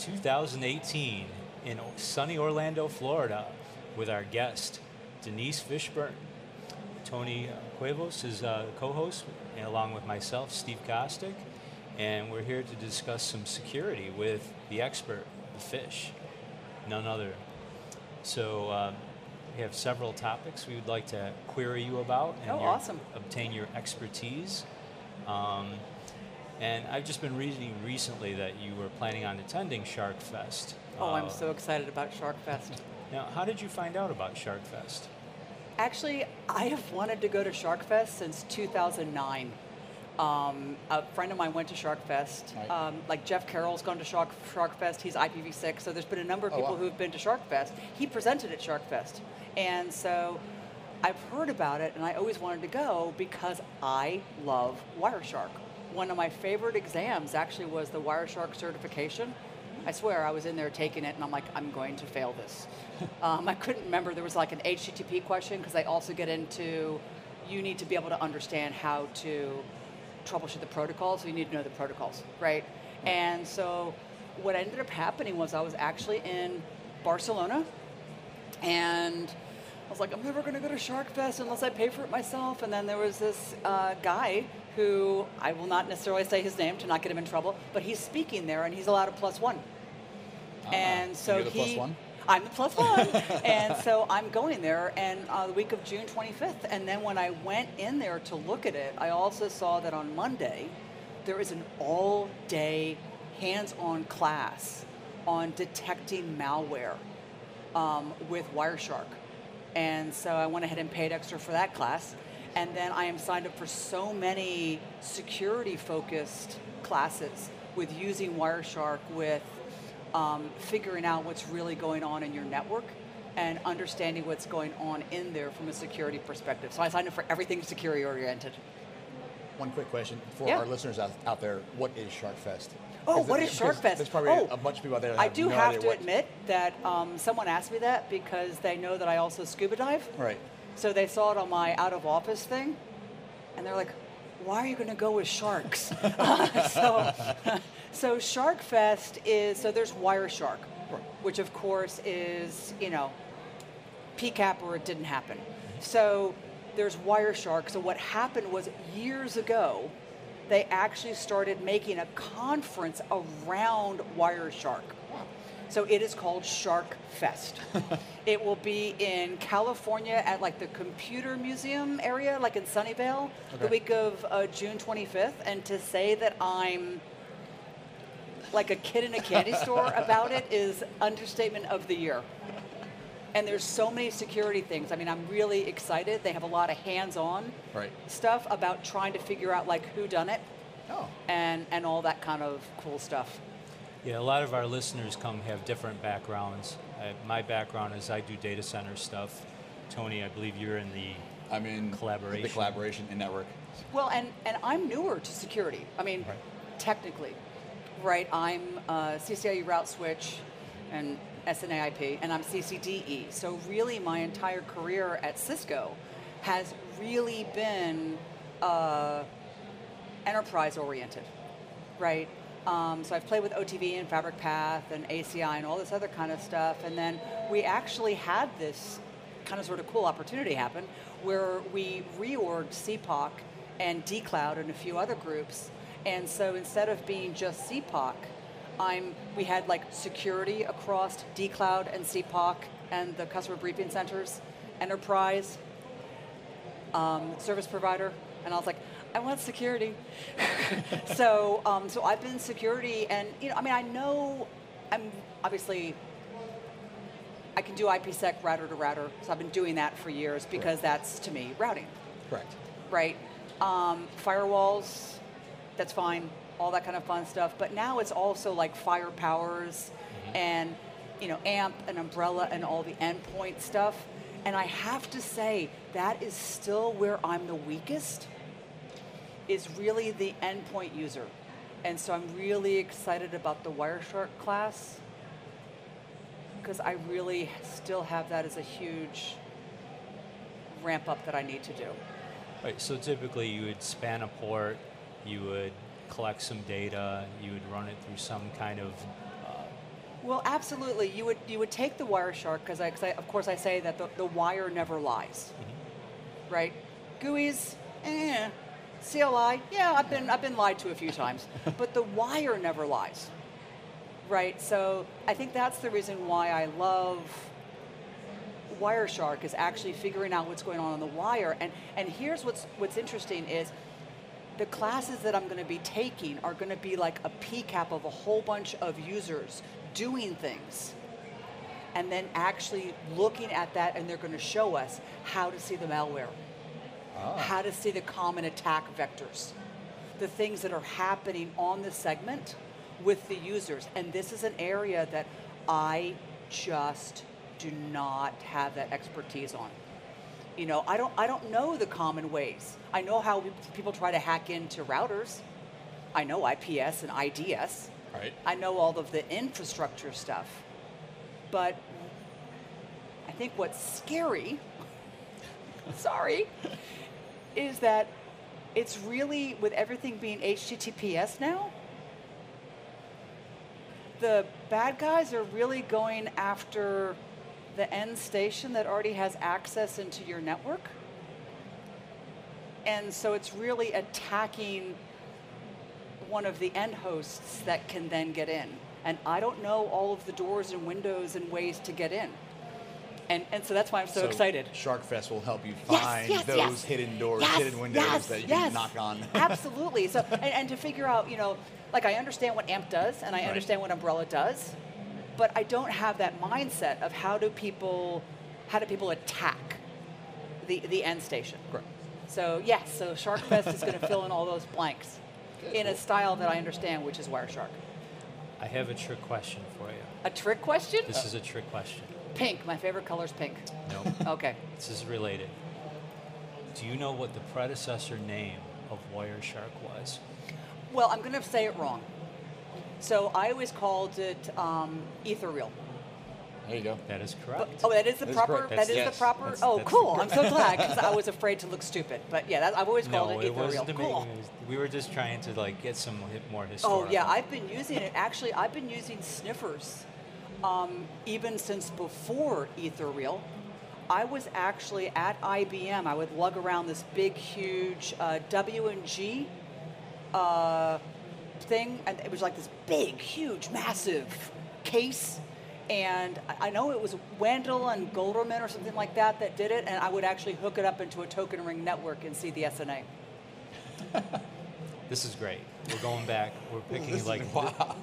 2018 in sunny Orlando, Florida, with our guest, Denise Fishburne. Tony Cuevos is a co-host, along with myself, Steve Kostick, and we're here to discuss some security with the expert, the fish, none other. So um, we have several topics we would like to query you about and Oh, awesome. obtain your expertise. Um, and I've just been reading recently that you were planning on attending Shark Fest. Oh, I'm Uh, so excited about Shark Fest. Now, how did you find out about Shark Fest? Actually, I have wanted to go to Shark Fest since 2009. Um, a friend of mine went to Shark Fest. Right. Um, like Jeff Carrell's gone to Shark, Shark Fest. He's IPv6. So there's been a number of Oh, people wow. who've been to Shark Fest. He presented at Shark Fest. And so I've heard about it and I always wanted to go because I love Wireshark. One of my favorite exams actually was the Wireshark certification. I swear I was in there taking it and I'm like, I'm going to fail this. um, I couldn't remember, there was like an HTTP question because they also get into you need to be able to understand how to troubleshoot the protocols, so you need to know the protocols, right? And so what ended up happening was I was actually in Barcelona and I was like, I'm never going to go to Shark Fest unless I pay for it myself. And then there was this uh, guy who I will not necessarily say his name to not get him in trouble, but he's speaking there and he's allowed a plus one. Ah, and so you're the he, plus one? I'm the plus one, and so I'm going there, and uh, the week of June 25th. And then when I went in there to look at it, I also saw that on Monday there is an all-day hands-on class on detecting malware um, with Wireshark. And so I went ahead and paid extra for that class. And then I am signed up for so many security focused classes with using Wireshark, with um, figuring out what's really going on in your network and understanding what's going on in there from a security perspective. So I signed up for everything security oriented. One quick question for Yeah. our listeners out, out there: What is Shark Fest? Oh, what is Shark Fest? There's probably Oh, a bunch of people out there. That I do no have idea to what- admit that um, someone asked me that because they know that I also scuba dive. Right. So they saw it on my out of office thing, and they're like, "Why are you going to go with sharks?" So, so Shark Fest is so there's Wireshark, Right. which of course is you know PCAP or it didn't happen. So there's Wireshark. So what happened was years ago, they actually started making a conference around Wireshark. So it is called Shark Fest. it will be in California at like the Computer Museum area, like in Sunnyvale, the week of uh, June 25th. And to say that I'm like a kid in a candy store about it is understatement of the year. And there's so many security things. I mean, I'm really excited. They have a lot of hands-on Right. stuff about trying to figure out like who done it Oh. and and all that kind of cool stuff. Yeah, a lot of our listeners come have different backgrounds. I, my background is I do data center stuff. Tony, I believe you're in the I'm in Collaboration. The collaboration in network. Well, and, and I'm newer to security. I mean, Right. technically, right? I'm uh, CCIE route switch and SNAIP, and I'm CCDE. So really, my entire career at Cisco has really been uh, enterprise oriented, right? Um, so I've played with OTV and Fabric Path and ACI and all this other kind of stuff. And then we actually had this kind of sort of cool opportunity happen where we reorged CPOC and dCloud and a few other groups. And so instead of being just CPOC, I'm, we had like security across dCloud and CPOC and the customer briefing centers, enterprise, um, service provider, and I was like, I want security. so, um, so I've been security, and you know, I mean, I know, I'm obviously, I can do IPsec router to router, so I've been doing that for years because that's to me routing, Correct. right? Um, firewalls, that's fine, all that kind of fun stuff. But now it's also like firepowers mm-hmm. and you know AMP and Umbrella and all the endpoint stuff. And I have to say that is still where I'm the weakest. Is really the endpoint user, and so I'm really excited about the Wireshark class because I really still have that as a huge ramp up that I need to do. Right, so typically you would span a port, you would collect some data. You would run it through some kind of. Uh, Well, absolutely. You would you would take the Wireshark because I, I, of course I say that the, the wire never lies, right? GUIs, eh. CLI, yeah, I've been I've been lied to a few times, but the wire never lies, right? So I think that's the reason why I love Wireshark is actually figuring out what's going on on the wire. And and here's what's what's interesting is the classes that I'm going to be taking are going to be like a PCAP of a whole bunch of users doing things. And then actually looking at that, and they're going to show us how to see the malware, ah. how to see the common attack vectors, the things that are happening on the segment with the users. And this is an area that I just do not have that expertise on. You know, I don't, I don't know the common ways. I know how we- people try to hack into routers. I know IPS and IDS. Right. I know all of the infrastructure stuff. But I think what's scary, sorry, is that it's really, with everything being HTTPS now, the bad guys are really going after the end station that already has access into your network. And so it's really attacking one of the end hosts that can then get in. And I don't know all of the doors and windows and ways to get in. And, and so that's why I'm so, excited. Sharkfest will help you Yes, find yes, those yes. hidden doors, Yes, hidden windows yes, that you yes. can knock on. Absolutely. So, and, and to figure out, you know, like I understand what AMP does and I Right. understand what Umbrella does, but I don't have that mindset of how do people, how do people attack the, the end station. Correct. So yes, so SharkFest is going to fill in all those blanks Good. in a style that I understand, which is Wireshark. I have a trick question for you. A trick question? This is a trick question. Pink. My favorite color is pink. No, Okay. this is related. Do you know what the predecessor name of Wireshark was? Well, I'm going to say it wrong. So I always called it um, Ethereal. There you go. That is But, correct. oh, that is the That is proper. correct. That That's- yes, the proper. that's- oh, that's cool! I'm so glad because I was afraid to look stupid. But yeah, that, I've always called no, it it Ethereal. wasn't. a Cool. it was- we were just trying to like get some more more Oh yeah, I've been using it. Actually, I've been using sniffers um, even since before Ethereal. I was actually at IBM. I would lug around this big, huge uh, W and G uh, thing, and it was like this big, huge, massive case. And I- I know it was Wandel and Goltermann or something like that that did it, and I would actually hook it up into a token ring network and see the SNA. This is great. We're going back. We're picking This is- like. wow.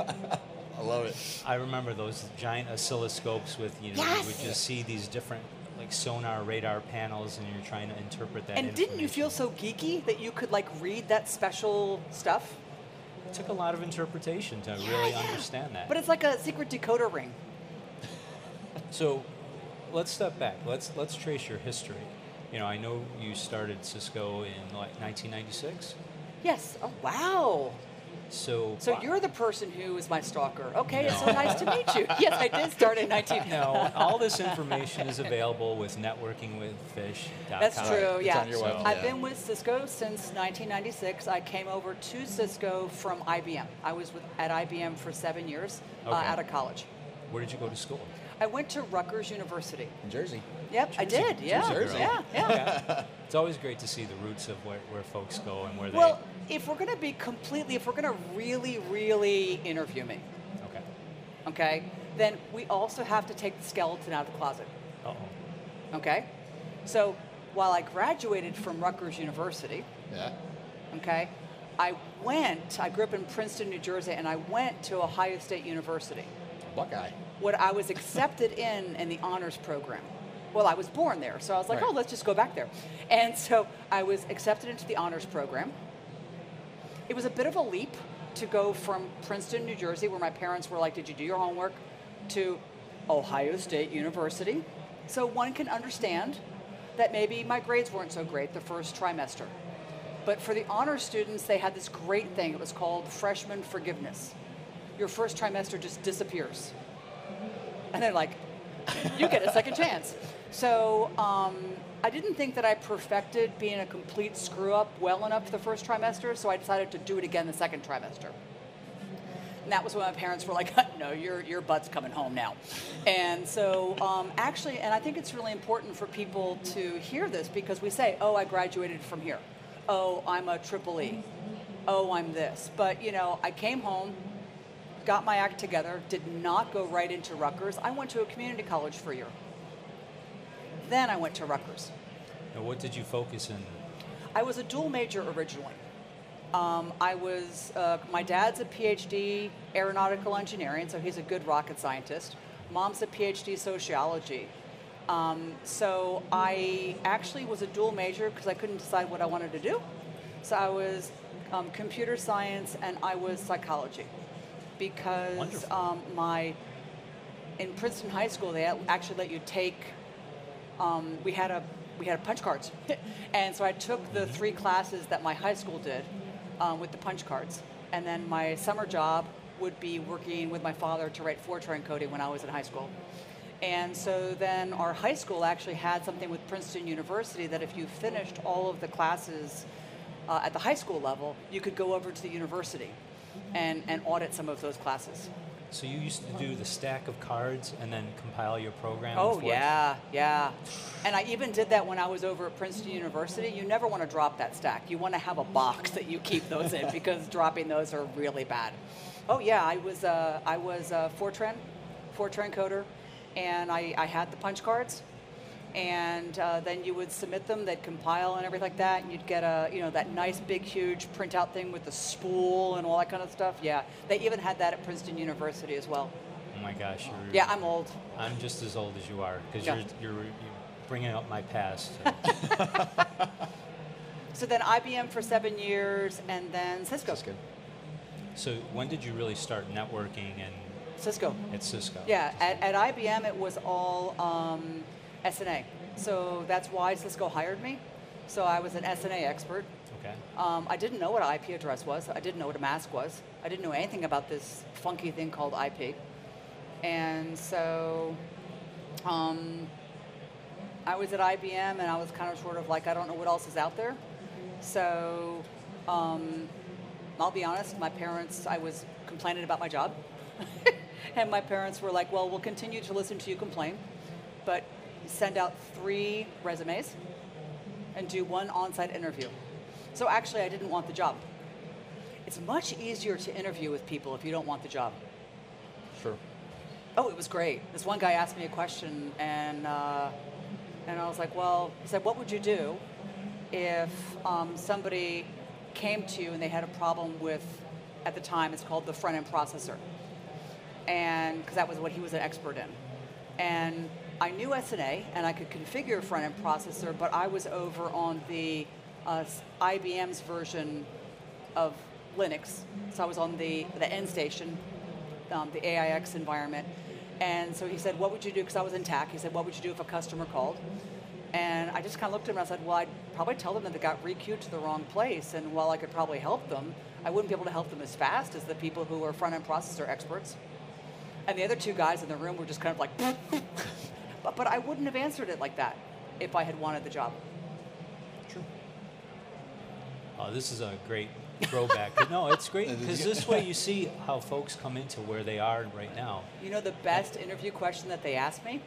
I love it. I remember those giant oscilloscopes with you know you would just see these different like sonar radar panels, and you're trying to interpret that. And didn't you feel so geeky that you could like read that special stuff? It took a lot of interpretation to really Yeah. understand that. But it's like a secret decoder ring. So let's step back. Let's let's trace your history. You know, I know you started Cisco in like 1996. Yes. Oh wow. So So wow. you're the person who is my stalker. Okay, it's so nice to meet you. Yes, I did start in 19. no, all this information is available with networkingwithfish.com. That's true. It's yeah. on your So- website. I've been with Cisco since 1996. I came over to Cisco from IBM. I was with, at IBM for seven years uh, out of college. Where did you go to school? I went to Rutgers University. In Jersey. Yep, I did. Yeah, Jersey yeah, girl. yeah. It's always great to see the roots of where, where folks go and where they. Well, if we're going to be completely, if we're going to really, really interview me. Okay. okay, then we also have to take the skeleton out of the closet, Uh oh. okay? So while I graduated from Rutgers University, Yeah. okay, I went, I grew up in Princeton, New Jersey, and I went to Ohio State University. Buckeye. What I was accepted in in the honors program. Well, I was born there, so I was like, Right. oh, let's just go back there. And so I was accepted into the honors program. It was a bit of a leap to go from Princeton, New Jersey, where my parents were like, did you do your homework, to Ohio State University. So one can understand that maybe my grades weren't so great the first trimester. But for the honor students, they had this great thing. It was called freshman forgiveness. Your first trimester just disappears. And they're like, you get a second chance. So um, I didn't think that I perfected being a complete screw up well enough the first trimester, so I decided to do it again the second trimester. And that was when my parents were like, no, your, your butt's coming home now. And so, um, actually, and I think it's really important for people to hear this because we say, oh, I graduated from here. Oh, I'm a triple E. Oh, I'm this. But, you know, I came home, got my act together, did not go right into Rutgers. I went to a community college for a year. Then I went to Rutgers. Now, what did you focus in? I was a dual major originally. Um, I was, uh, my dad's a PhD aeronautical engineering, so he's a good rocket scientist. Mom's a PhD sociology. Um, so I actually was a dual major because I couldn't decide what I wanted to do. So I was um, computer science and I was psychology because um, my in Princeton High School they actually let you take. Um, we had a we had punch cards, and so I took the three classes that my high school did um, with the punch cards, and then my summer job would be working with my father to write Fortran coding when I was in high school. And so then our high school actually had something with Princeton University that if you finished all of the classes uh, at the high school level, you could go over to the university and, and audit some of those classes. So you used to do the stack of cards and then compile your program? Oh, yeah, yeah. And I even did that when I was over at Princeton University. You never want to drop that stack. You want to have a box that you keep those in because dropping those are really bad. Oh, yeah, I was, uh, I was a Fortran, Fortran coder, and I, I had the punch cards and uh, then you would submit them. They'd compile and everything like that, and you'd get a you know that nice big huge printout thing with the spool and all that kind of stuff. Yeah, they even had that at Princeton University as well. Oh my gosh, you're, yeah, I'm old. I'm just as old as you are because Yeah. you're, you're you're bringing up my past. So then IBM for seven years, and then Cisco. That's good. so when did you really start networking and Cisco. at Cisco? Yeah, at, at IBM it was all um, SNA. So that's why Cisco hired me. So I was an SNA expert. Okay. Um, I didn't know what an IP address was. I didn't know what a mask was. I didn't know anything about this funky thing called IP. And so um, I was at IBM and I was kind of sort of like, I don't know what else is out there. So um, I'll be honest, my parents, I was complaining about my job. and my parents were like, well, we'll continue to listen to you complain, but send out three resumes and do one on site interview. So actually, I didn't want the job. It's much easier to interview with people if you don't want the job. Sure. Oh, it was great. This one guy asked me a question, and uh, and I was like, well, he said, what would you do if um, somebody came to you and they had a problem with, at the time, it's called the front end processor, and because that was what he was an expert in, and I knew SNA and I could configure a front end processor, but I was over on the uh, IBM's version of Linux, so I was on the the end station um, the AIX environment. And so he said, what would you do? Because I was in TAC. He said, what would you do if a customer called? And I just kind of looked at him and I said, well, I'd probably tell them that they got requeued to the wrong place. And while I could probably help them, I wouldn't be able to help them as fast as the people who are front end processor experts. And the other two guys in the room were just kind of like, but, but I wouldn't have answered it like that if I had wanted the job. True. Oh, this is a great throwback. But no, it's great because this way you see how folks come into where they are right now. You know the best interview question that they asked me?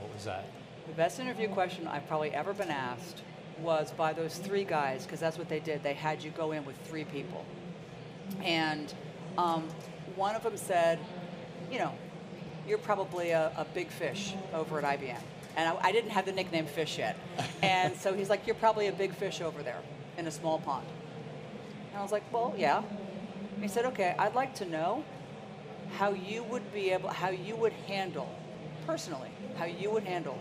What was that? The best interview question I've probably ever been asked was by those three guys, because that's what they did. They had you go in with three people. And um, one of them said, You know, you're probably a, a big fish over at IBM. And I, I didn't have the nickname Fish yet. And so he's like, You're probably a big fish over there in a small pond. And I was like, Well, yeah. And he said, Okay, I'd like to know how you would be able, how you would handle, personally, how you would handle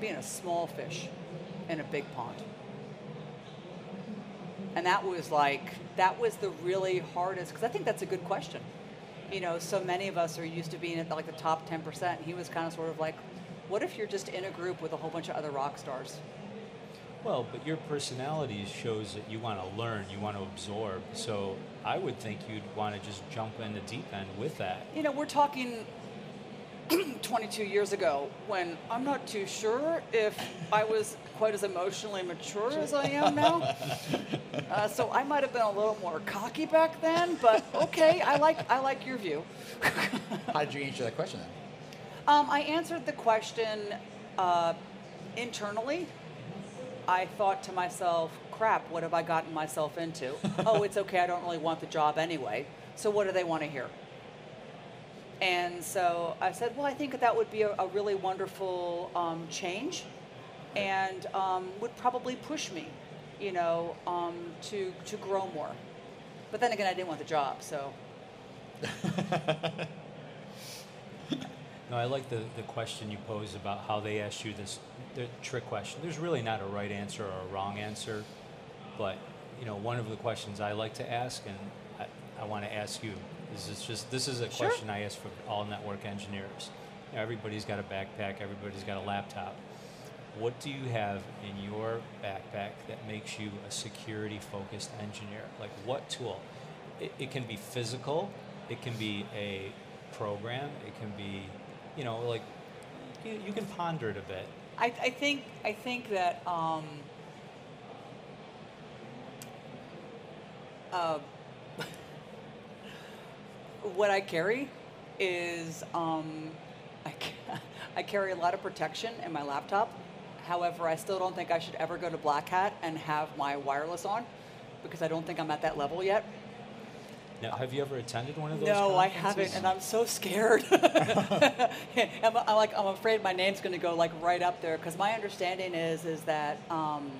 being a small fish in a big pond. And that was like, that was the really hardest, because I think that's a good question. You know, so many of us are used to being at like the top 10%. And he was kind of sort of like, what if you're just in a group with a whole bunch of other rock stars? Well, but your personality shows that you want to learn, you want to absorb. So I would think you'd want to just jump in the deep end with that. You know, we're talking 22 years ago when I'm not too sure if I was quite as emotionally mature as I am now. Uh, so I might have been a little more cocky back then, but okay, I like I like your view. How did you answer that question then? Um, I answered the question uh, internally. I thought to myself, crap, what have I gotten myself into? oh, it's okay, I don't really want the job anyway. So what do they want to hear? And so I said, well, I think that, that would be a, a really wonderful um, change and um, would probably push me, you know, um, to, to grow more. But then again, I didn't want the job, so. No, I like the, the question you posed about how they asked you this the trick question. There's really not a right answer or a wrong answer, but you know, one of the questions I like to ask, and I, I want to ask you, is it's just this is a Sure. question I ask for all network engineers. You know, everybody's got a backpack, everybody's got a laptop. What do you have in your backpack that makes you a security focused engineer? Like what tool? It, it can be physical, it can be a program, it can be, you know, like you, you can ponder it a bit. I, I think I think that um, uh, what I carry is um, I, I carry a lot of protection in my laptop. However, I still don't think I should ever go to Black Hat and have my wireless on because I don't think I'm at that level yet. Now, have you ever attended one of those? No, I haven't, and I'm so scared. I'm, I'm like, I'm afraid my name's going to go like right up there because my understanding is is that um,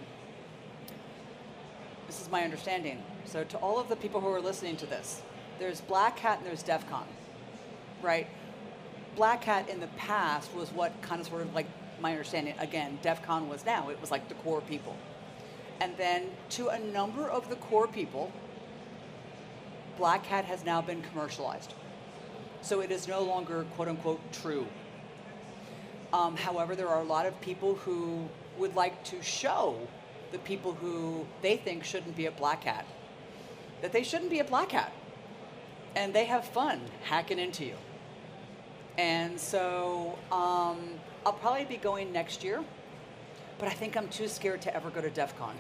this is my understanding. So to all of the people who are listening to this, there's Black Hat and there's DEF CON, right? Black Hat in the past was what kind of sort of like my understanding. Again, DEF CON was now. It was like the core people, and then to a number of the core people, Black Hat has now been commercialized. So it is no longer quote unquote true. Um, however, there are a lot of people who would like to show the people who they think shouldn't be a Black Hat that they shouldn't be a Black Hat. And they have fun hacking into you. And so um, I'll probably be going next year, but I think I'm too scared to ever go to DEF CON.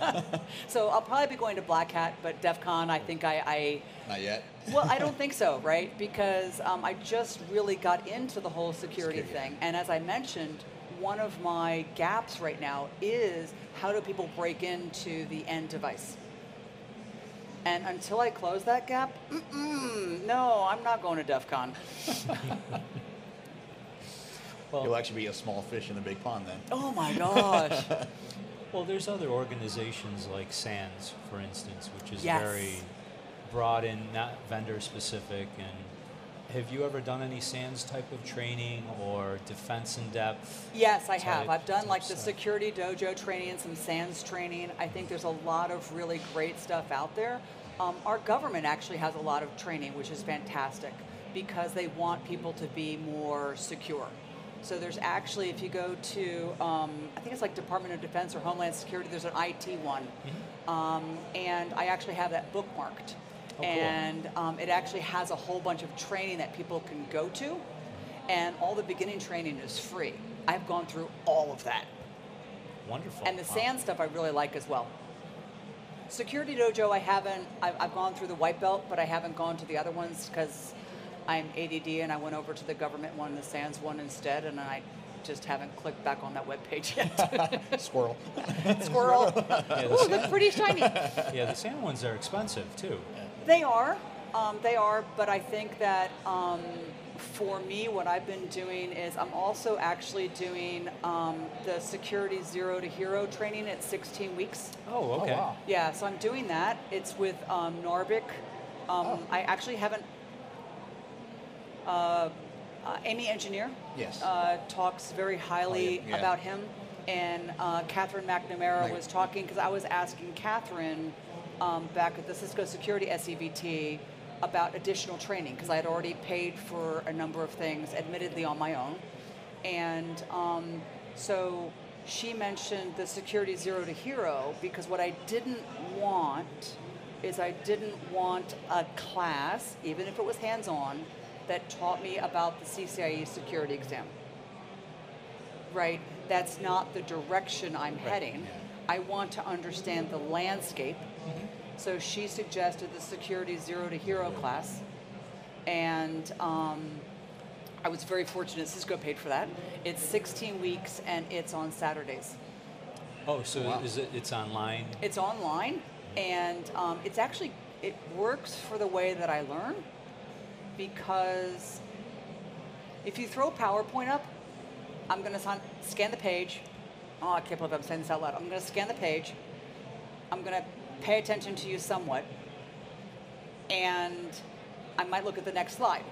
so I'll probably be going to Black Hat, but DEF CON, I think I, I Not yet. well, I don't think so, right? Because um, I just really got into the whole security thing. And as I mentioned, one of my gaps right now is how do people break into the end device? And until I close that gap, mm-mm, no, I'm not going to DEF CON. Well, You'll actually be a small fish in a big pond then. Oh my gosh. Well, there's other organizations like SANS, for instance, which is Yes. very broad and not vendor specific. And have you ever done any SANS type of training or defense in depth? Yes, I have. I've done type like the security dojo training and some SANS training. I think there's a lot of really great stuff out there. Um, our government actually has a lot of training, which is fantastic because they want people to be more secure. So there's actually, if you go to, um, I think it's like Department of Defense or Homeland Security, there's an IT one. Mm-hmm. Um, and I actually have that bookmarked. Oh, cool. and um, it actually has a whole bunch of training that people can go to. And all the beginning training is free. I've gone through all of that. Wonderful. And the Wow. SANS stuff I really like as well. Security Dojo, I haven't, I've, I've gone through the white belt, but I haven't gone to the other ones because I'm ADD and I went over to the government one, the SANS one instead, and I just haven't clicked back on that web page yet. Squirrel. Squirrel. Yeah, the Ooh, SANS- that's pretty shiny. yeah, the SAN ones are expensive too. They are. Um, they are, but I think that um, for me, what I've been doing is I'm also actually doing um, the Security Zero to Hero training at 16 weeks. Oh, okay. Oh, wow. Yeah, so I'm doing that. It's with um, Norbik. Um, Oh. I actually haven't. Uh, uh, Amy Engineer Yes. uh, talks very highly Oh, yeah, yeah. about him, and uh, Katherine McNamara was talking because I was asking Katherine um, back at the Cisco Security SEVT about additional training because I had already paid for a number of things, admittedly on my own, and um, so she mentioned the Security Zero to Hero because what I didn't want is I didn't want a class, even if it was hands-on, that taught me about the CCIE security exam. Right? That's not the direction I'm heading. I want to understand the landscape. So she suggested the security zero to hero class. And um, I was very fortunate. Cisco paid for that. It's 16 weeks and it's on Saturdays. Oh, so Wow. is it? It's online. It's online, and um, it's actually it works for the way that I learn because if you throw PowerPoint up, I'm going to scan the page. Oh, I can't believe I'm saying this out loud. I'm going to scan the page. I'm going to pay attention to you somewhat, and I might look at the next slide.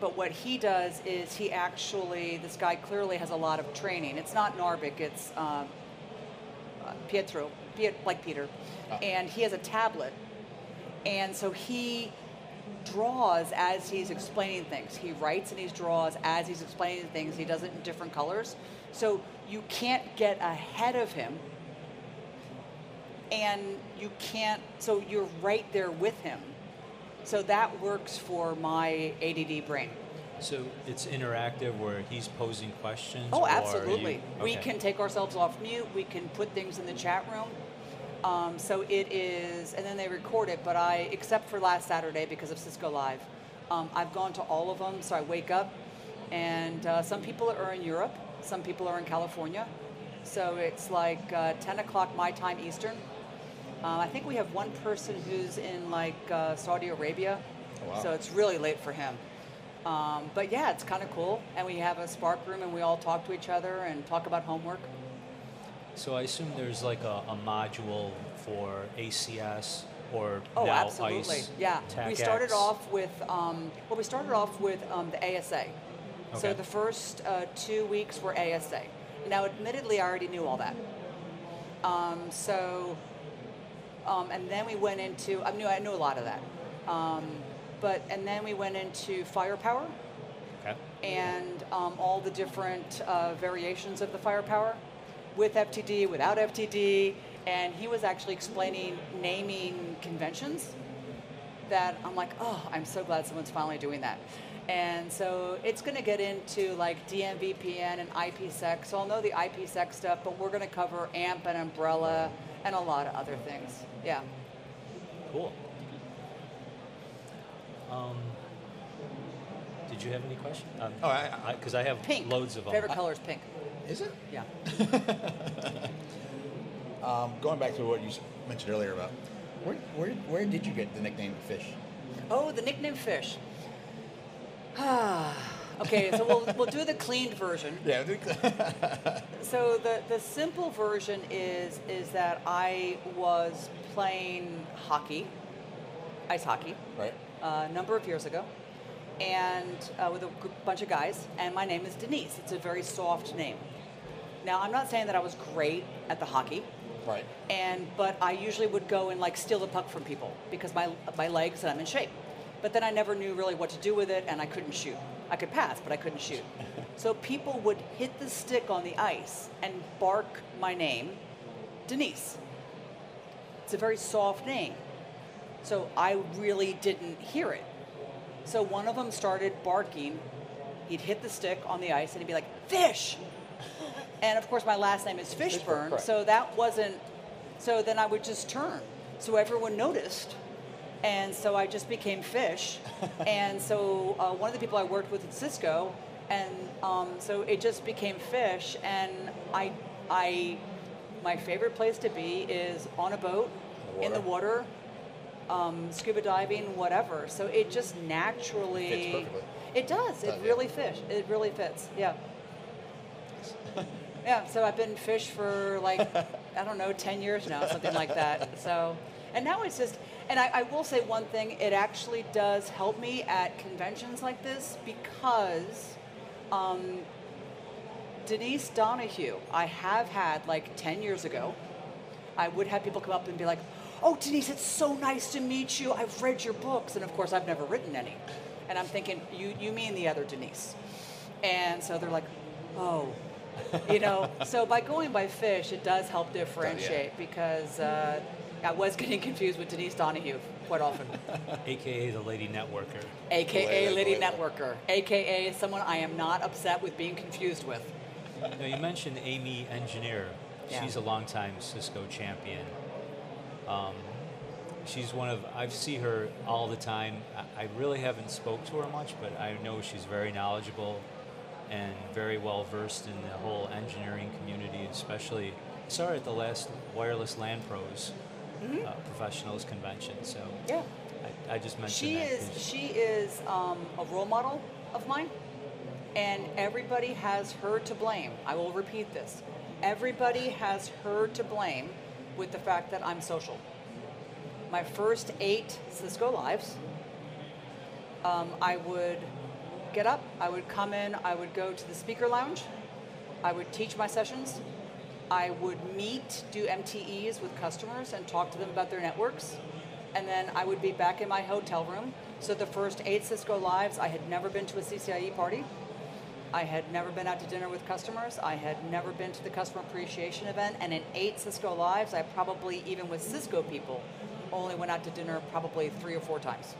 But what he does is he actually, this guy clearly has a lot of training. It's not Narvik, it's uh, uh, Pietro, like Peter, Ah. and he has a tablet, and so he draws as he's explaining things. He writes and he draws as he's explaining things. He does it in different colors, so you can't get ahead of him, and you can't. So you're right there with him. So that works for my ADD brain. So it's interactive where he's posing questions. Oh, or you- absolutely. We can take ourselves off mute. We can put things in the chat room. Um, so it is, and then they record it. But I, except for last Saturday because of Cisco Live, um, I've gone to all of them. So I wake up, and uh, some people are in Europe, some people are in California. So it's like uh, 10 o'clock my time Eastern. Uh, I think we have one person who's in like uh, Saudi Arabia. Oh, wow. So it's really late for him. Um, but yeah, it's kind of cool. And we have a spark room and we all talk to each other and talk about homework. So I assume there's like a, a module for ACS or Oh, now absolutely. ISE. yeah. We started off with, um, well, we started off with um, the ASA. Okay. So the first uh, two weeks were ASA. Now, admittedly, I already knew all that. Um, so, um, and then we went into, I knew, I knew a lot of that. Um, but, and then we went into firepower. Okay. and um, all the different uh, variations of the firepower with FTD, without FTD. And he was actually explaining naming conventions that I'm like, oh, I'm so glad someone's finally doing that. And so it's going to get into like DMVPN and IPsec. So I'll know the IPsec stuff, but we're going to cover AMP and Umbrella and a lot of other things. Yeah. Cool. Um, did you have any questions? Um, Oh, I- because I, have Pink. loads of them. Favorite color is pink. Is it? Yeah. Um, going back to what you mentioned earlier about where, where, where did you get the nickname Fish? Oh, the nickname fish. okay, so we'll, we'll do the cleaned version. Yeah. So the, the simple version is is that I was playing hockey, ice hockey, right. uh, a number of years ago, and uh, with a bunch of guys. And my name is Denise. It's a very soft name. Now I'm not saying that I was great at the hockey, Right. and but I usually would go and like steal the puck from people because my my legs and I'm in shape. But then I never knew really what to do with it, and I couldn't shoot. I could pass, but I couldn't shoot. so people would hit the stick on the ice and bark my name, Denise. It's a very soft name, so I really didn't hear it. So one of them started barking. He'd hit the stick on the ice, and he'd be like, "Fish!" And of course, my last name is Fishburne, correct. so that wasn't. So then I would just turn. So everyone noticed. And so I just became Fish. and so uh, one of the people I worked with at Cisco, and um, so it just became Fish. And I, I, my favorite place to be is on a boat, The in the water, um, scuba diving, whatever. So it just naturally. Fits. It does. It Does, yeah. really fish. It really fits. Yeah. Yeah, so I've been fish for like, I don't know, 10 years now, something like that. So, and now it's just, and I, I will say one thing, it actually does help me at conventions like this because um, Denise Donohue, I have had like 10 years ago, I would have people come up and be like, oh, Denise, it's so nice to meet you. I've read your books. And of course, I've never written any. And I'm thinking, you, you mean the other Denise. And so they're like, oh, you know. so by going by fish, it does help differentiate because uh, I was getting confused with Denise Donohue quite often. AKA the Lady Networker. AKA Lady- Lady Lady. Networker. AKA someone I am not upset with being confused with. Now you mentioned Amy Engineer. Yeah. She's a longtime Cisco champion. Um, she's one of I see her all the time. I, I really haven't spoke to her much, but I know she's very knowledgeable and very well versed in the whole engineering community, especially. I saw her at the last Wireless LAN Pros uh, Professionals Convention. So Yeah. I, I just mentioned She is she is um, a role model of mine, and everybody has her to blame. I will repeat this: everybody has her to blame with the fact that I'm social. My first eight Cisco lives, um, I would get up, I would come in, I would go to the speaker lounge, I would teach my sessions, I would meet, do MTEs with customers and talk to them about their networks. And then I would be back in my hotel room. So the first eight Cisco Lives, I had never been to a CCIE party. I had never been out to dinner with customers. I had never been to the customer appreciation event. And in eight Cisco Lives, I probably, even with Cisco people, only went out to dinner probably three or four times.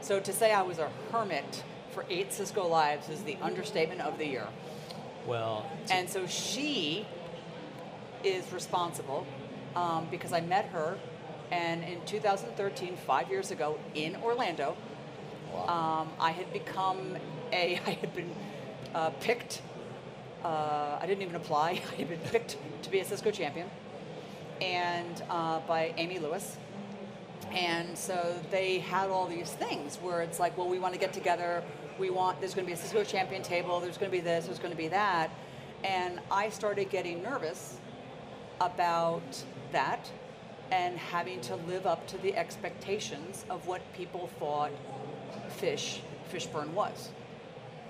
So to say I was a hermit for eight Cisco Lives is the understatement of the year. well, And so she is responsible um, because I met her, and in 2013, five years ago, in Orlando, um, I had become a, I had been uh, picked, uh, I didn't even apply, I had been picked to be a Cisco champion, and uh, by Amy Lewis. And so they had all these things where it's like, well, we want to get together. We want, there's going to be a Cisco champion table. There's going to be this, there's going to be that. And I started getting nervous about that and having to live up to the expectations of what people thought fish, Fishburne was.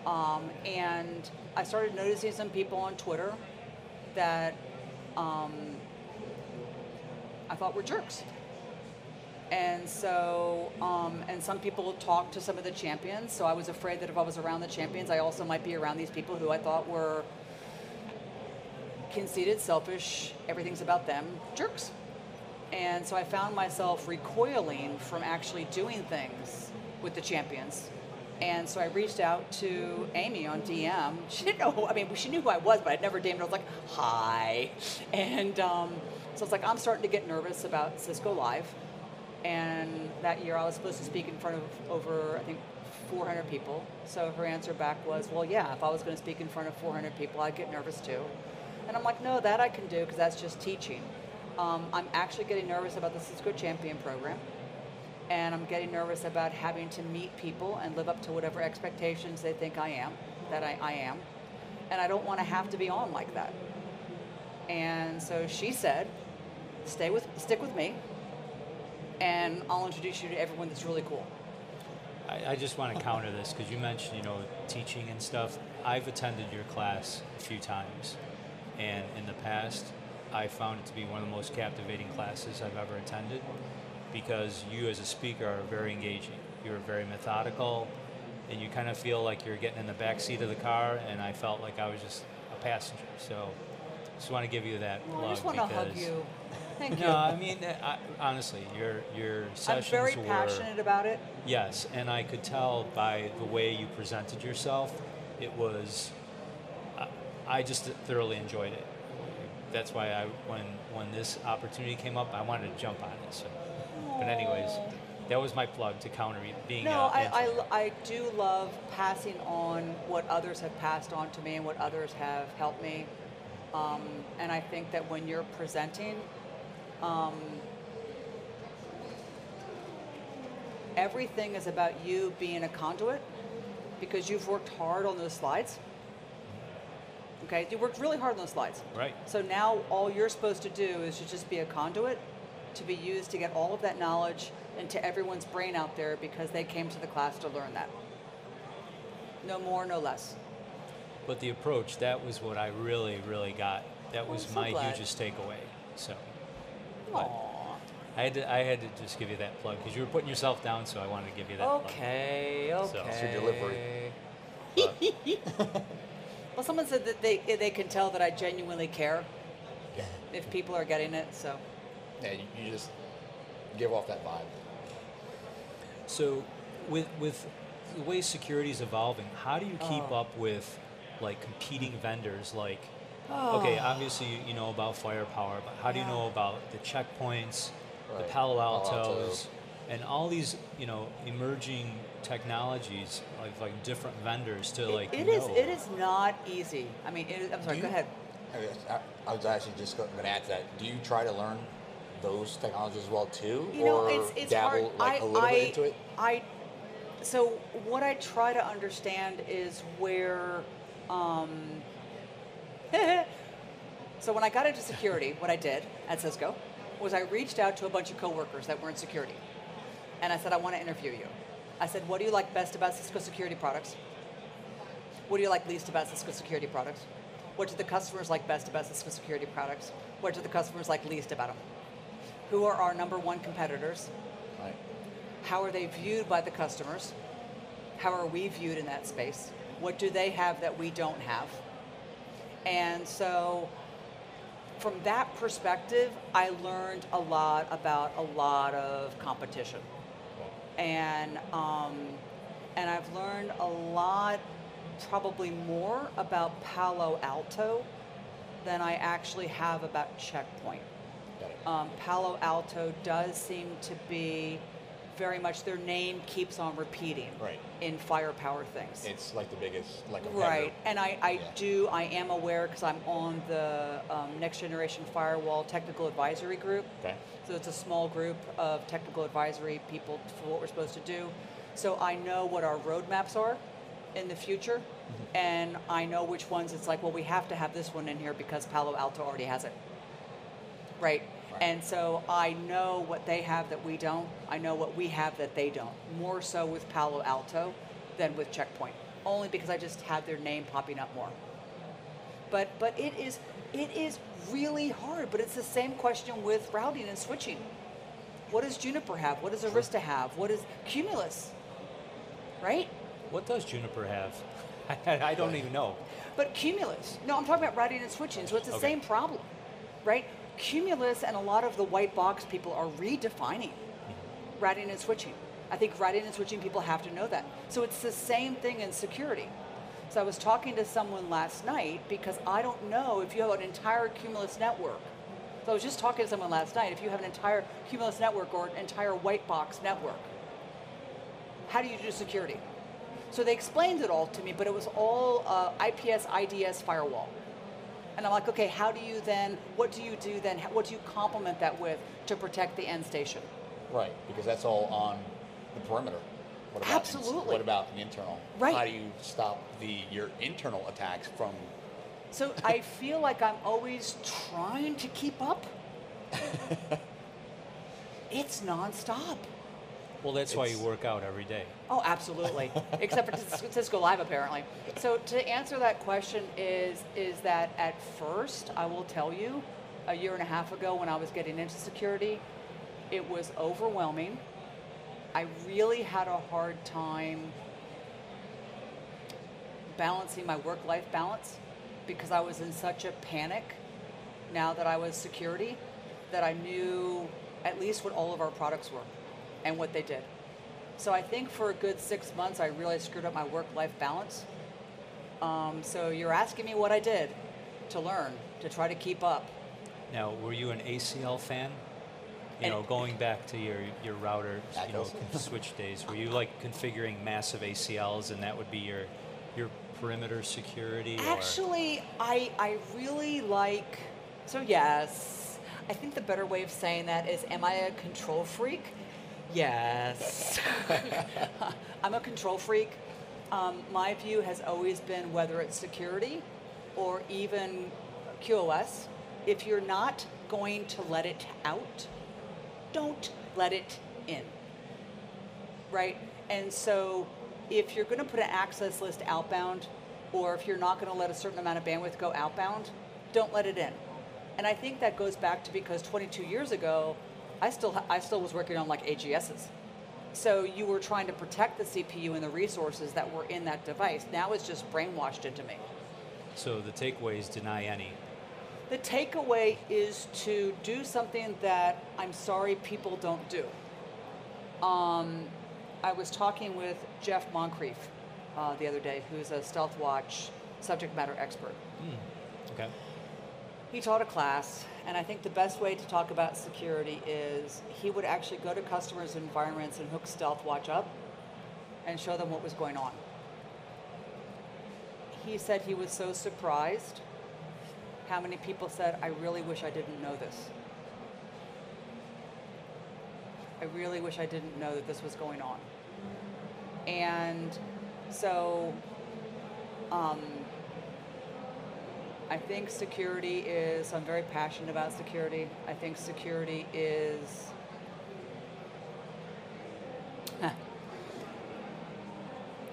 Um, and I started noticing some people on Twitter that um, I thought were jerks. And so, um, and some people talked to some of the champions. So I was afraid that if I was around the champions, I also might be around these people who I thought were conceited, selfish, everything's about them, jerks. And so I found myself recoiling from actually doing things with the champions. And so I reached out to Amy on DM. She didn't know, who, I mean, she knew who I was, but I'd never DM'd her. I was like, hi. And um, so it's like, I'm starting to get nervous about Cisco Live. And that year I was supposed to speak in front of over, I think, 400 people. So her answer back was, well, yeah, if I was going to speak in front of 400 people, I'd get nervous too. And I'm like, no, that I can do because that's just teaching. Um, I'm actually getting nervous about the Cisco Champion program. And I'm getting nervous about having to meet people and live up to whatever expectations they think I am, that I, I am. And I don't want to have to be on like that. And so she said, stay with, stick with me, and I'll introduce you to everyone that's really cool. I, I just want to counter this because you mentioned, you know, teaching and stuff. I've attended your class a few times, and in the past, I found it to be one of the most captivating classes I've ever attended because you, as a speaker, are very engaging. You're very methodical, and you kind of feel like you're getting in the back seat of the car, and I felt like I was just a passenger. So, just want to give you that Well, I just want to hug because- you. Thank you. No, I mean, I, honestly, your your sessions were. I'm very were passionate about it. Yes, and I could tell by the way you presented yourself, it was. I- I just thoroughly enjoyed it. That's why I, when when this opportunity came up, I wanted to jump on it. So, but anyways, that was my plug to counter being. No, uh, I, I, I do love passing on what others have passed on to me and what others have helped me. Um, and I think that when you're presenting, um, everything is about you being a conduit because you've worked hard on those slides. Okay, you worked really hard on those slides. Right. So now all you're supposed to do is to just be a conduit to be used to get all of that knowledge into everyone's brain out there because they came to the class to learn that. No more, no less. But the approach, that was what I really, really got. That was I'm so my glad. hugest takeaway. So, But- Aww. I had to, I had to just give you that plug because you were putting yourself down, so I wanted to give you that plug. Okay, So- okay. It's your delivery. Well, someone said that they they can tell that I genuinely care if people are getting it. So Yeah, you, you just give off that vibe. So, with with the way security is evolving, how do you keep Oh. up with like competing vendors? Like, okay, obviously you, you know about firepower, but how do you Oh. Know about the checkpoints, the Right. Palo Palo Alto. Altos, and all these you know emerging technologies, like like different vendors to It- like it know. is. It is not easy. I mean, it is, I'm sorry. Do Go ahead. I, I, I was actually just going to add to that. Do you try to learn those technologies as well too, You know, or it's it's dabble hard. like I, a little I, bit into it? I. So what I try to understand is where. Um, so when I got into security, what I did at Cisco was I reached out to a bunch of coworkers that were in security, and I said, I want to interview you. I said, what do you like best about Cisco security products? What do you like least about Cisco security products? What do the customers like best about Cisco security products? What do the customers like least about them? Who are our number one competitors? Right. How are they viewed by the customers? How are we viewed in that space? What do they have that we don't have? And so, from that perspective, I learned a lot about a lot of competition. And, um, and I've learned a lot, probably more about Palo Alto than I actually have about Checkpoint um, Palo Alto does seem to be very much their name keeps on repeating Right. in firepower things. It's like the biggest, like a right, and I, I Yeah. do, I am aware because I'm on the um, Next Generation Firewall Technical Advisory Group. Okay. So it's a small group of technical advisory people for what we're supposed to do. So I know what our roadmaps are in the future, and I know which ones it's like, well, we have to have this one in here because Palo Alto already has it. Right? And so I know what they have that we don't. I know what we have that they don't. More so with Palo Alto than with Checkpoint. Only because I just had their name popping up more. But but it is it is really hard. But it's the same question with routing and switching. What does Juniper have? What does Arista have? What is Cumulus? Right? What does Juniper have? I, I don't even know. But Cumulus, no, I'm talking about routing and switching, so it's the Okay. same problem, right? Cumulus and a lot of the white box people are redefining routing and switching. I think routing and switching people have to know that. So it's the same thing in security. So I was talking to someone last night because I don't know if you have an entire Cumulus network. So I was just talking to someone last night. If you have an entire Cumulus network or an entire white box network, how do you do security? So they explained it all to me, but it was all uh, IPS IDS firewall. And I'm like, okay, how do you then, what do you do then, what do you complement that with to protect the end station? Right, because that's all on the perimeter. What about Absolutely. what about the internal? Right. How do you stop the your internal attacks from? So I feel like I'm always trying to keep up. it's nonstop. Well, that's why you work out every day. Oh, absolutely. Except for Cisco Live, apparently. So to answer that question is is that at first, I will tell you, a year and a half ago when I was getting into security, it was overwhelming. I really had a hard time balancing my work-life balance because I was in such a panic now that I was security that I knew at least what all of our products were and what they did. So I think for a good six months, I really screwed up my work-life balance. Um, so you're asking me what I did to learn, to try to keep up. Now, were you an ACL fan? You And- know, going back to your your router, you know, switch days, were you like configuring massive ACLs, and that would be your your perimeter security? or- Actually, I, I really like, so yes, I think the better way of saying that is, am I a control freak? Yes. I'm a control freak. Um, my view has always been whether it's security or even QoS, if you're not going to let it out, don't let it in. Right? And so if you're going to put an access list outbound, or if you're not going to let a certain amount of bandwidth go outbound, don't let it in. And I think that goes back to because 22 years ago, I still I still was working on like AGSs. So you were trying to protect the CPU and the resources that were in that device. Now it's just brainwashed into me. So the takeaway is deny any. The takeaway is to do something that I'm sorry people don't do. Um, I was talking with Jeff Moncrief uh, the other day, who's a Stealth Watch subject matter expert. Okay. He taught a class, and I think the best way to talk about security is he would actually go to customers' environments and hook Stealth Watch up and show them what was going on. He said he was so surprised how many people said, I really wish I didn't know this. I really wish I didn't know that this was going on. And so, um, I think security is, I'm very passionate about security. I think security is, let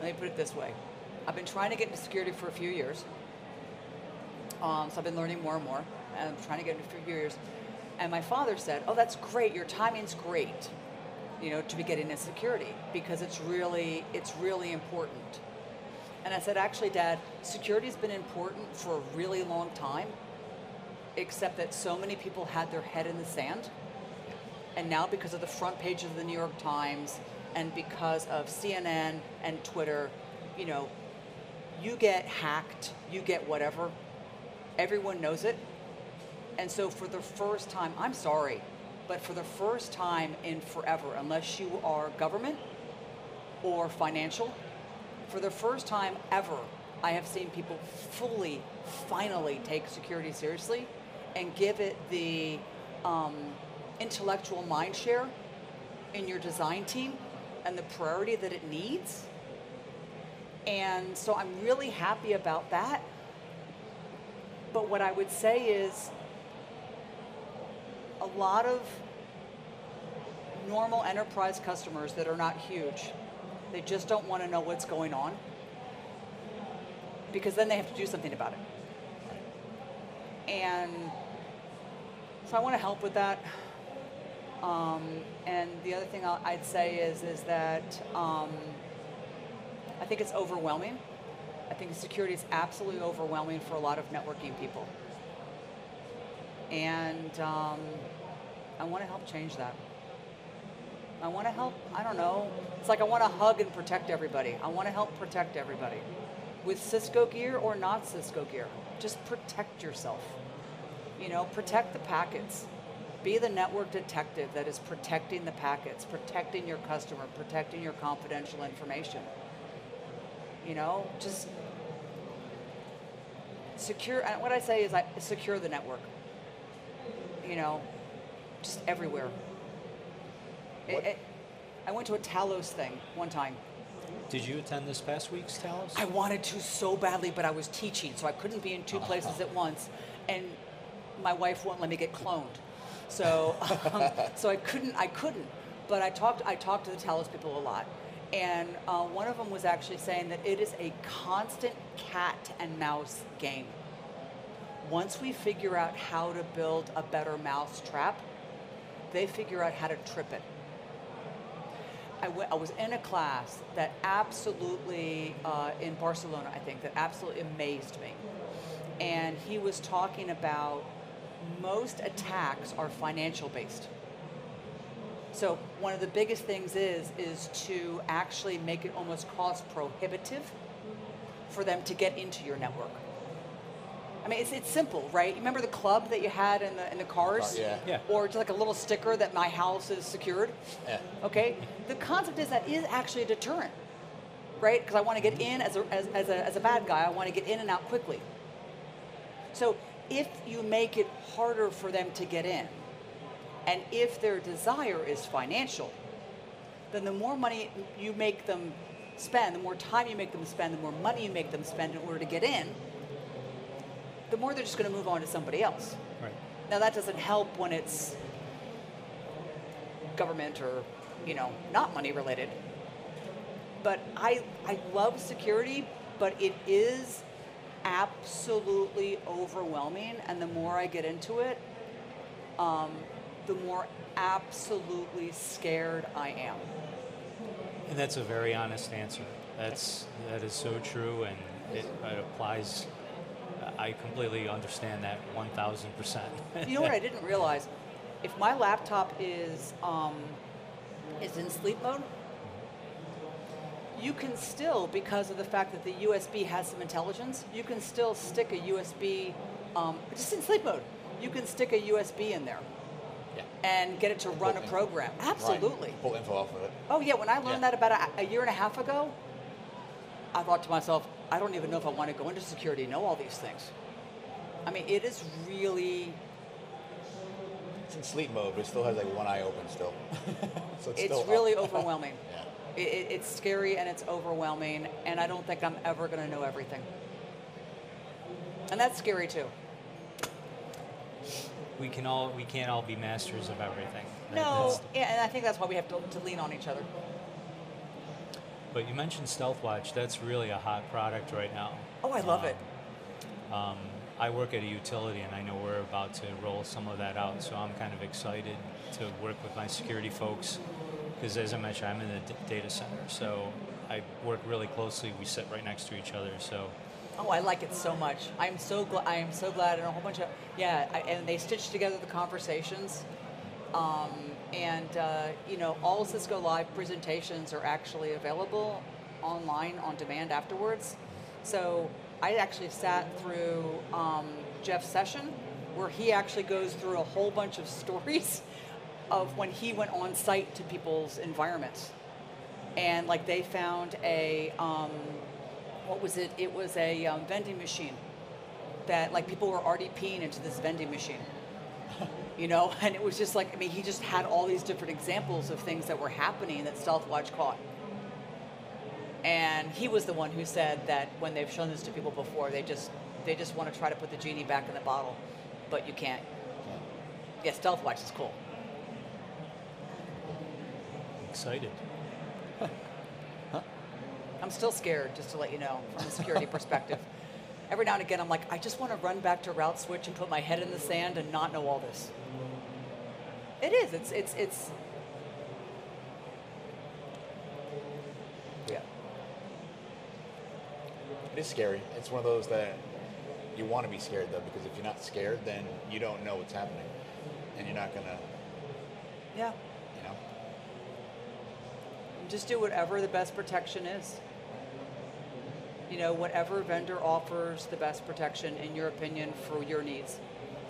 me put it this way. I've been trying to get into security for a few years. Um, so I've been learning more and more, and I'm trying to get into a few years. And my father said, "Oh, that's great. Your timing's great, you know, to be getting into security because it's really, it's really important." And I said, "Actually, Dad, security's been important for a really long time, except that so many people had their head in the sand, and now because of the front page of the New York Times and because of CNN and Twitter, you know, you get hacked, you get whatever." everyone knows it. And so for the first time, I'm sorry, but for the first time in forever, unless you are government or financial, for the first time ever, I have seen people fully, finally take security seriously and give it the um, intellectual mind share in your design team and the priority that it needs. And so I'm really happy about that. But what I would say is a lot of normal enterprise customers that are not huge, they just don't want to know what's going on because then they have to do something about it. And so I want to help with that. Um, and the other thing I'll, I'd say is is that um, I think it's overwhelming. I think security is absolutely overwhelming for a lot of networking people. And um, I want to help change that. I want to help, I don't know, it's like I want to hug and protect everybody. I want to help protect everybody. With Cisco gear or not Cisco gear, just protect yourself. You know, protect the packets. Be the network detective that is protecting the packets, protecting your customer, protecting your confidential information. You know, just secure. What I say is, I secure the network. You know, just everywhere. It, it, I went to a Talos thing one time. Did you attend this past week's Talos? I wanted to so badly, but I was teaching, so I couldn't be in two places at once, and my wife won't let me get cloned. So, um, so I couldn't. I couldn't. But I talked. I talked to the Talos people a lot, and uh, one of them was actually saying that it is a constant cat and mouse game. Once we figure out how to build a better mouse trap, they figure out how to trip it. I, was in a class that absolutely, uh, in Barcelona, I think, that absolutely amazed me. And he was talking about most attacks are financial based. So one of the biggest things is is to actually make it almost cost prohibitive for them to get into your network. I mean, it's, it's simple, right? You remember the club that you had in the in the cars, yeah. Yeah. or just like a little sticker that my house is secured. Yeah. Okay, the concept is that is actually a deterrent, right? Because I want to get in as a, as, as, a, as a bad guy, I want to get in and out quickly. So if you make it harder for them to get in, and if their desire is financial, then the more money you make them spend, the more time you make them spend, the more money you make them spend in order to get in, the more they're just going to move on to somebody else. Right. Now that doesn't help when it's government or, you know, not money related. But I I love security, but it is absolutely overwhelming and the more I get into it, um, the more absolutely scared I am. And that's a very honest answer. That's that is so true, and it, it applies. I completely understand that one thousand percent. You know what I didn't realize? If my laptop is um, is in sleep mode, you can still, because of the fact that the USB has some intelligence, you can still stick a USB, um, just in sleep mode, you can stick a USB in there Yeah. and get it to run a Pull info. program. Right. Absolutely. Pull info off of it. Oh yeah, when I learned Yeah. that about a, a year and a half ago, I thought to myself, I don't even know if I want to go into security, know all these things. I mean, it is really, It's in sleep mode, but it still has like one eye open still. so it's, it's still really overwhelming. yeah. It, it, it's scary and it's overwhelming, and I don't think I'm ever going to know everything. And that's scary too. We can all we can't all be masters of everything. That- No, yeah, and I think that's why we have to, to lean on each other. But you mentioned StealthWatch. That's really a hot product right now. Oh, I love it. Um, I work at a utility, and I know we're about to roll some of that out. So I'm kind of excited to work with my security folks because, as I mentioned, I'm in the d- data center, so I work really closely. We sit right next to each other, so Oh, I like it so much. I'm so glad. I am so glad, and a whole bunch of yeah. I, and they stitched together the conversations, um, and uh, you know, all Cisco Live presentations are actually available online on demand afterwards. So I actually sat through um, Jeff's session, where he actually goes through a whole bunch of stories of when he went on site to people's environments, and like they found a. Um, what was it? It was a um, vending machine that like people were already peeing into this vending machine. You know, and it was just like I mean, he just had all these different examples of things that were happening that StealthWatch caught. And he was the one who said that when they've shown this to people before, they just they just want to try to put the genie back in the bottle, but you can't. Yeah, StealthWatch is cool. excited. I'm still scared, just to let you know, from a security perspective. Every now and again, I'm like, I just want to run back to route switch and put my head in the sand and not know all this. It is. It's it's it's. Yeah. It is scary. It's one of those that you want to be scared though, because if you're not scared, then you don't know what's happening, and you're not gonna, Yeah. you know. Just do whatever the best protection is. You know, whatever vendor offers the best protection, in your opinion, for your needs.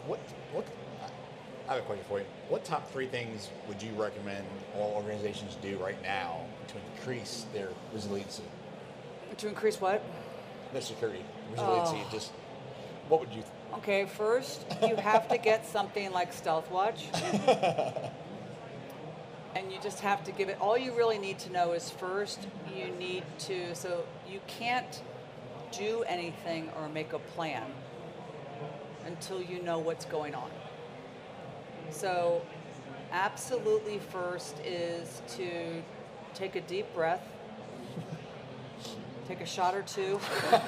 What what? I have a question for you. What top three things would you recommend all organizations do right now to increase their resiliency, To increase what? their security resiliency? Oh. Just what would you? Okay, first you have to get something like StealthWatch. and you just have to give it all you really need to know is first you need to so you can't do anything or make a plan until you know what's going on. So absolutely first is to take a deep breath. Take a shot or two.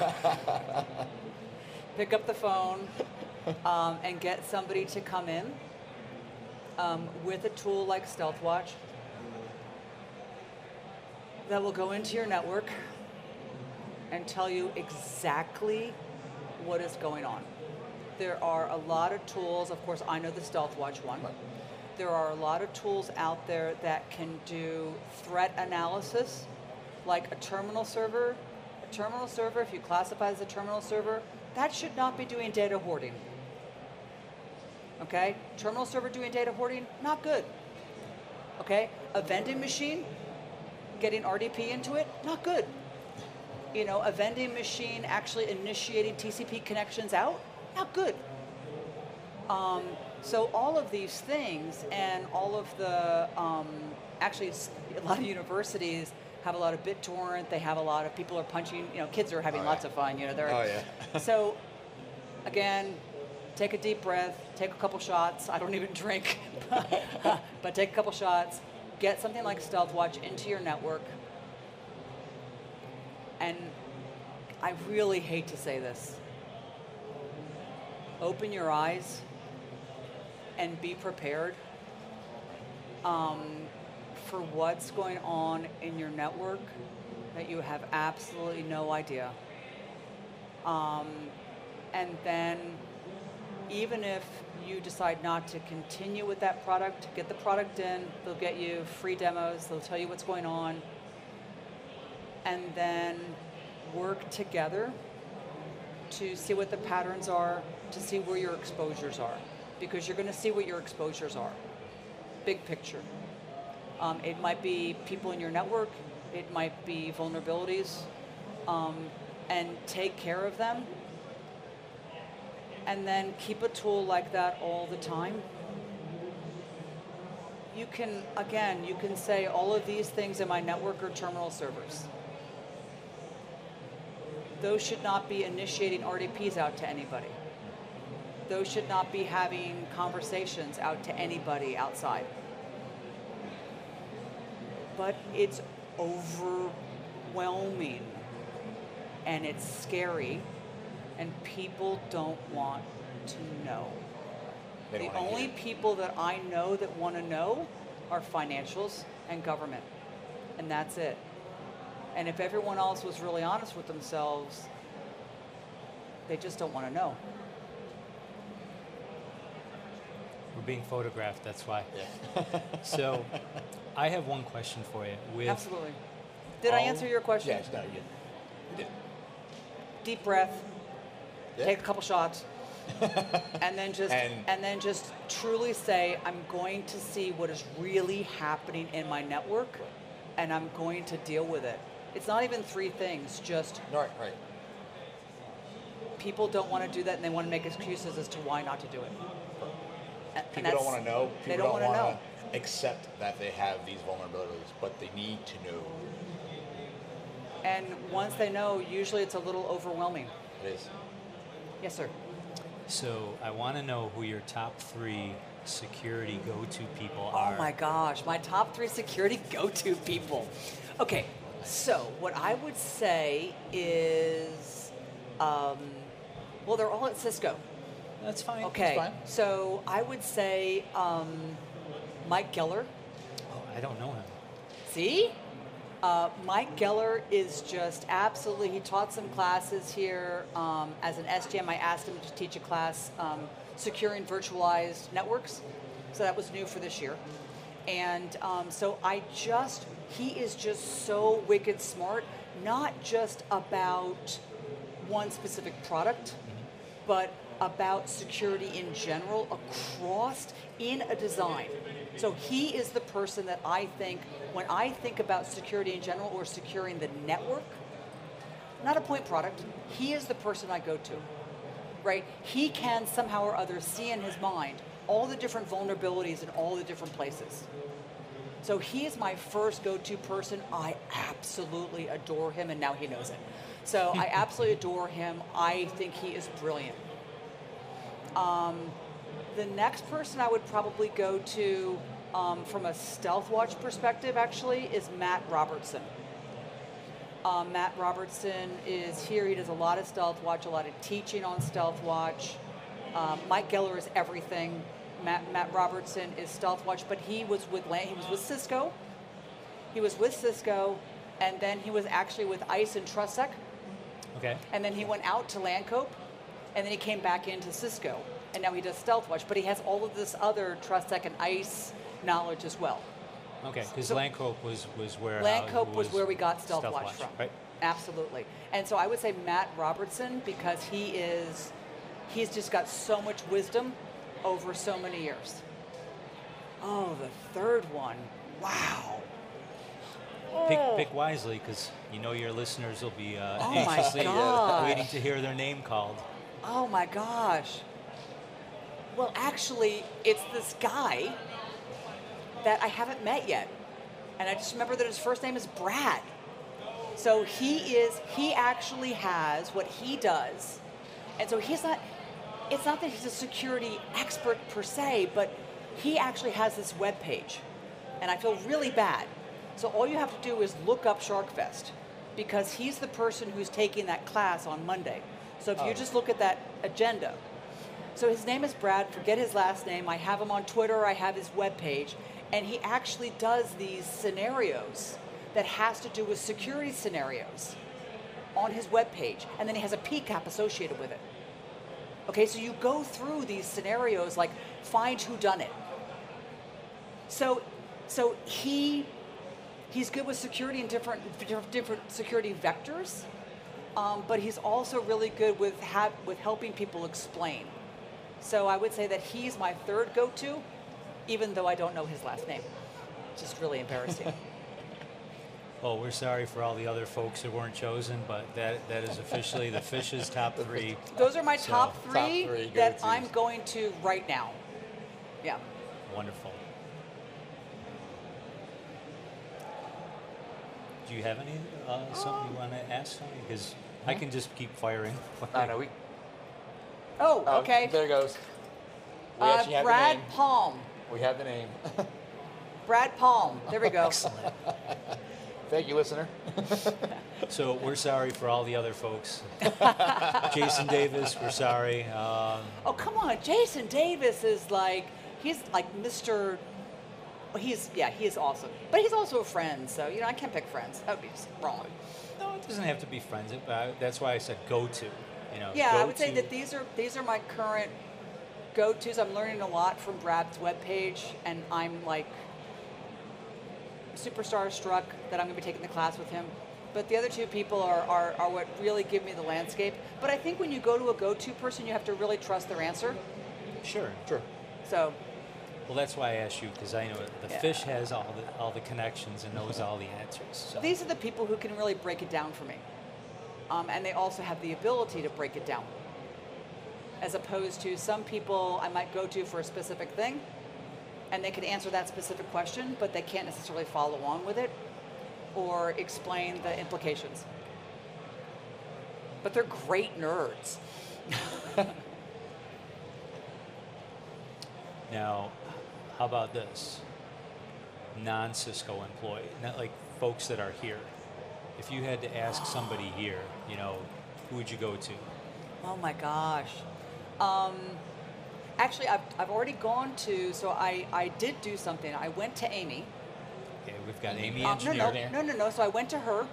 pick up the phone um, and get somebody to come in um, with a tool like StealthWatch that will go into your network and tell you exactly what is going on. There are a lot of tools, of course, I know the StealthWatch one. There are a lot of tools out there that can do threat analysis, like a terminal server. A terminal server, if you classify as a terminal server, that should not be doing data hoarding. Okay? Terminal server doing data hoarding, not good. Okay? A vending machine, getting RDP into it, not good. You know, a vending machine actually initiating TCP connections out, not good. Um, so all of these things and all of the, um, actually a lot of universities have a lot of BitTorrent, they have a lot of, people are punching, you know, kids are having Oh, lots yeah. of fun, you know, they're, Oh yeah. so, again, take a deep breath, take a couple shots. I don't even drink, but take a couple shots. Get something like StealthWatch into your network. And I really hate to say this. Open your eyes and be prepared um, for what's going on in your network that you have absolutely no idea. Um, and then, even if you decide not to continue with that product, get the product in, they'll get you free demos, they'll tell you what's going on. And then work together to see what the patterns are, to see where your exposures are, because you're going to see what your exposures are. Big picture. Um, it might be people in your network, it might be vulnerabilities, um, and take care of them. And then keep a tool like that all the time. You can, again, you can say all of these things in my network are terminal servers. Those should not be initiating RDPs out to anybody. Those should not be having conversations out to anybody outside but it's overwhelming and it's scary and people don't want to know. They the only people that I know that want to know are financials and government. And that's it. And if everyone else was really honest with themselves, they just don't want to know. We're being photographed, that's why. Yeah. So, I have one question for you. With Absolutely. Did I answer your question? Yes, no, you, you did. Deep breath. Yeah. take a couple shots and then just And- and, then just truly say i'm going to see what is really happening in my network and i'm going to deal with it it's not even three things just Right, right. people don't want to do that and they want to make excuses as to why not to do it and People that's- don't want to know. People they don't, want to know to accept that they have these vulnerabilities, but they need to know. and once they know usually it's a little overwhelming It is. yes sir so, I want to know who your top three security go-to people oh are. Oh my gosh, my top three security go to people. Okay, so what I would say is, um, well, they're all at Cisco. That's fine. Okay, fine. so I would say um, Mike Geller. Oh, I don't know him. See? Uh, Mike Geller is just absolutely, he taught some classes here. Um, as an SGM, I asked him to teach a class, um, securing virtualized networks. So that was new for this year. And um, so I just, he is just so wicked smart, not just about one specific product, but about security in general across in a design. So he is the person that I think when I think about security in general or securing the network, not a point product, he is the person I go to. Right? He can somehow or other see in his mind all the different vulnerabilities in all the different places. So he is my first go-to person. I absolutely adore him, and now he knows it. So I absolutely adore him. I think he is brilliant. Um, the next person I would probably go to um, from a Stealth Watch perspective, actually, is Matt Robertson. Um, Matt Robertson is here. He does a lot of Stealth Watch, a lot of teaching on Stealth Watch. Um, Mike Geller is everything. Matt, Matt Robertson is Stealth Watch, but he was with he was with Cisco. He was with Cisco, and then he was actually with ISE and TrustSec, Okay. and then he went out to Lancope, and then he came back into Cisco, and now he does Stealth Watch. But he has all of this other TrustSec and ISE knowledge as well. Okay. Because So- Lancope was was where Lancope uh, was where we got Stealth, Watch, from. Right. Absolutely. And so I would say Matt Robertson because he is, he's just got so much wisdom over so many years. Oh, the third one. Wow. Pick, Oh. pick wisely, because you know your listeners will be uh, Oh anxiously waiting to hear their name called. Oh my gosh. Well, actually, it's this guy that I haven't met yet. And I just remember that his first name is Brad. So he is, he actually has what he does. And so he's not, it's not that he's a security expert per se, but he actually has this web page. And I feel really bad. So all you have to do is look up SharkFest because he's the person who's taking that class on Monday. So if you oh. just look at that agenda, so his name is Brad, forget his last name. I have him on Twitter, I have his web page, and he actually does these scenarios that has to do with security scenarios on his web page, and then he has a PCAP associated with it. Okay, so you go through these scenarios like find who done it. So so he he's good with security and different different- different security vectors, um, but he's also really good with ha- with helping people explain. So I would say that he's my third go-to, even though I don't know his last name. Just really embarrassing. Well, we're sorry for all the other folks that weren't chosen, but that, that is officially the Fish's top three. Those are my So, top top three, three that. I'm going to right now. Yeah. Wonderful. Do you have any uh, something you want to ask Tony? Because I can just keep firing. I know we. Oh, oh, okay. There it goes. We Uh, have Brad the name. Palm. We have the name. Brad Palm. There we go. Excellent. Thank you, listener. So we're sorry for all the other folks. Jason Davis, we're sorry. Um, Oh, come on. Jason Davis is like, he's like Mr. He's, yeah, he is awesome. But he's also a friend, so, you know, I can't pick friends. That would be just wrong. no, it doesn't have to be friends. But I, that's why I said go to. You know. Yeah, I go would say to- that these are these are my current go-tos. I'm learning a lot from Brad's webpage, and I'm like superstar struck that I'm going to be taking the class with him. But the other two people are, are, are what really give me the landscape. But I think when you go to a go-to person, you have to really trust their answer. Sure. Sure. So Well, that's why I asked you because I know the Yeah. fish has all the all the connections and knows all the answers. So. these are the people who can really break it down for me. Um, and they also have the ability to break it down. As opposed to some people I might go to for a specific thing, and they can answer that specific question, but they can't necessarily follow on with it or explain the implications. But they're great nerds. Now, how about this? Non-Cisco employee, not like folks that are here. If you had to ask somebody here, you know, who would you go to? Oh my gosh. Um, actually, I've, I've already gone to, so I, I did do something. I went to Amy. Okay, we've got Amy Uh, no, Engineer. no, no, no, no. So I went to her,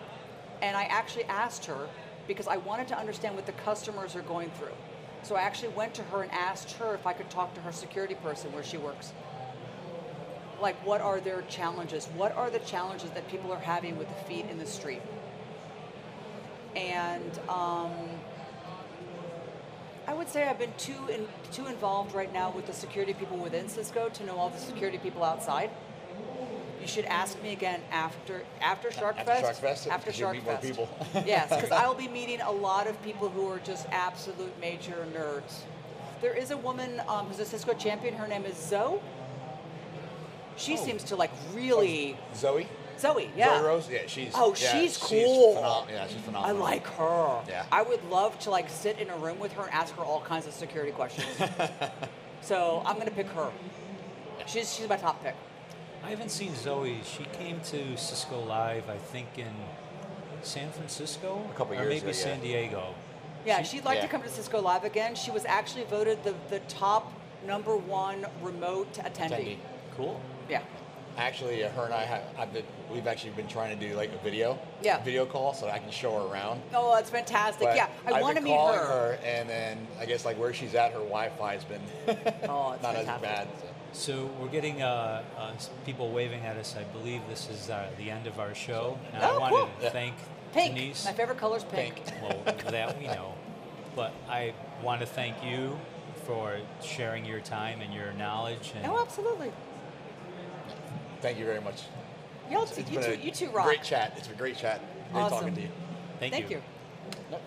and I actually asked her because I wanted to understand what the customers are going through. So I actually went to her and asked her if I could talk to her security person where she works. Like, what are their challenges? What are the challenges that people are having with the feet in the street? And um, I would say I've been too in, too involved right now with the security people within Cisco to know all the security people outside. You should ask me again after after Shark After Fest. Shark Fest, After you'll Shark more Fest. people. yes, because I'll be meeting a lot of people who are just absolute major nerds. There is a woman um, who's a Cisco champion. Her name is Zoe. She Oh. seems to like really Zoe. Zoe. Yeah. Zoe Rose. Yeah, she's. Oh, yeah, she's cool. phenom- yeah, she's phenomenal. I like her. Yeah. I would love to like sit in a room with her and ask her all kinds of security questions. so I'm gonna pick her. She's she's my top pick. I haven't seen Zoe. She came to Cisco Live, I think, in San Francisco, A couple or years maybe ago, yeah. San Diego. Yeah, She- she'd like yeah. to come to Cisco Live again. She was actually voted the, the top number one remote attendee. Attendee. Cool. Yeah. Actually, uh, her and I have. I've been, we've actually been trying to do like a video. Yeah. Video call so I can show her around. Oh, that's fantastic. But yeah, I I've want to meet calling her. and then I guess like where she's at, her Wi-Fi's been Oh, it's not as bad. so. So we're getting uh, uh, people waving at us. I believe this is uh, the end of our show. And Oh, I wanted cool. to Yeah. thank Pink. Denise. My favorite color is pink. Pink. Well, that we know. But I want to thank you for sharing your time and your knowledge. And Oh, absolutely. Thank you very much. You, all It's you, two, you two rock. Great chat. It's been a great chat. Great Awesome. talking to you. thank, Thank you. you. Nope.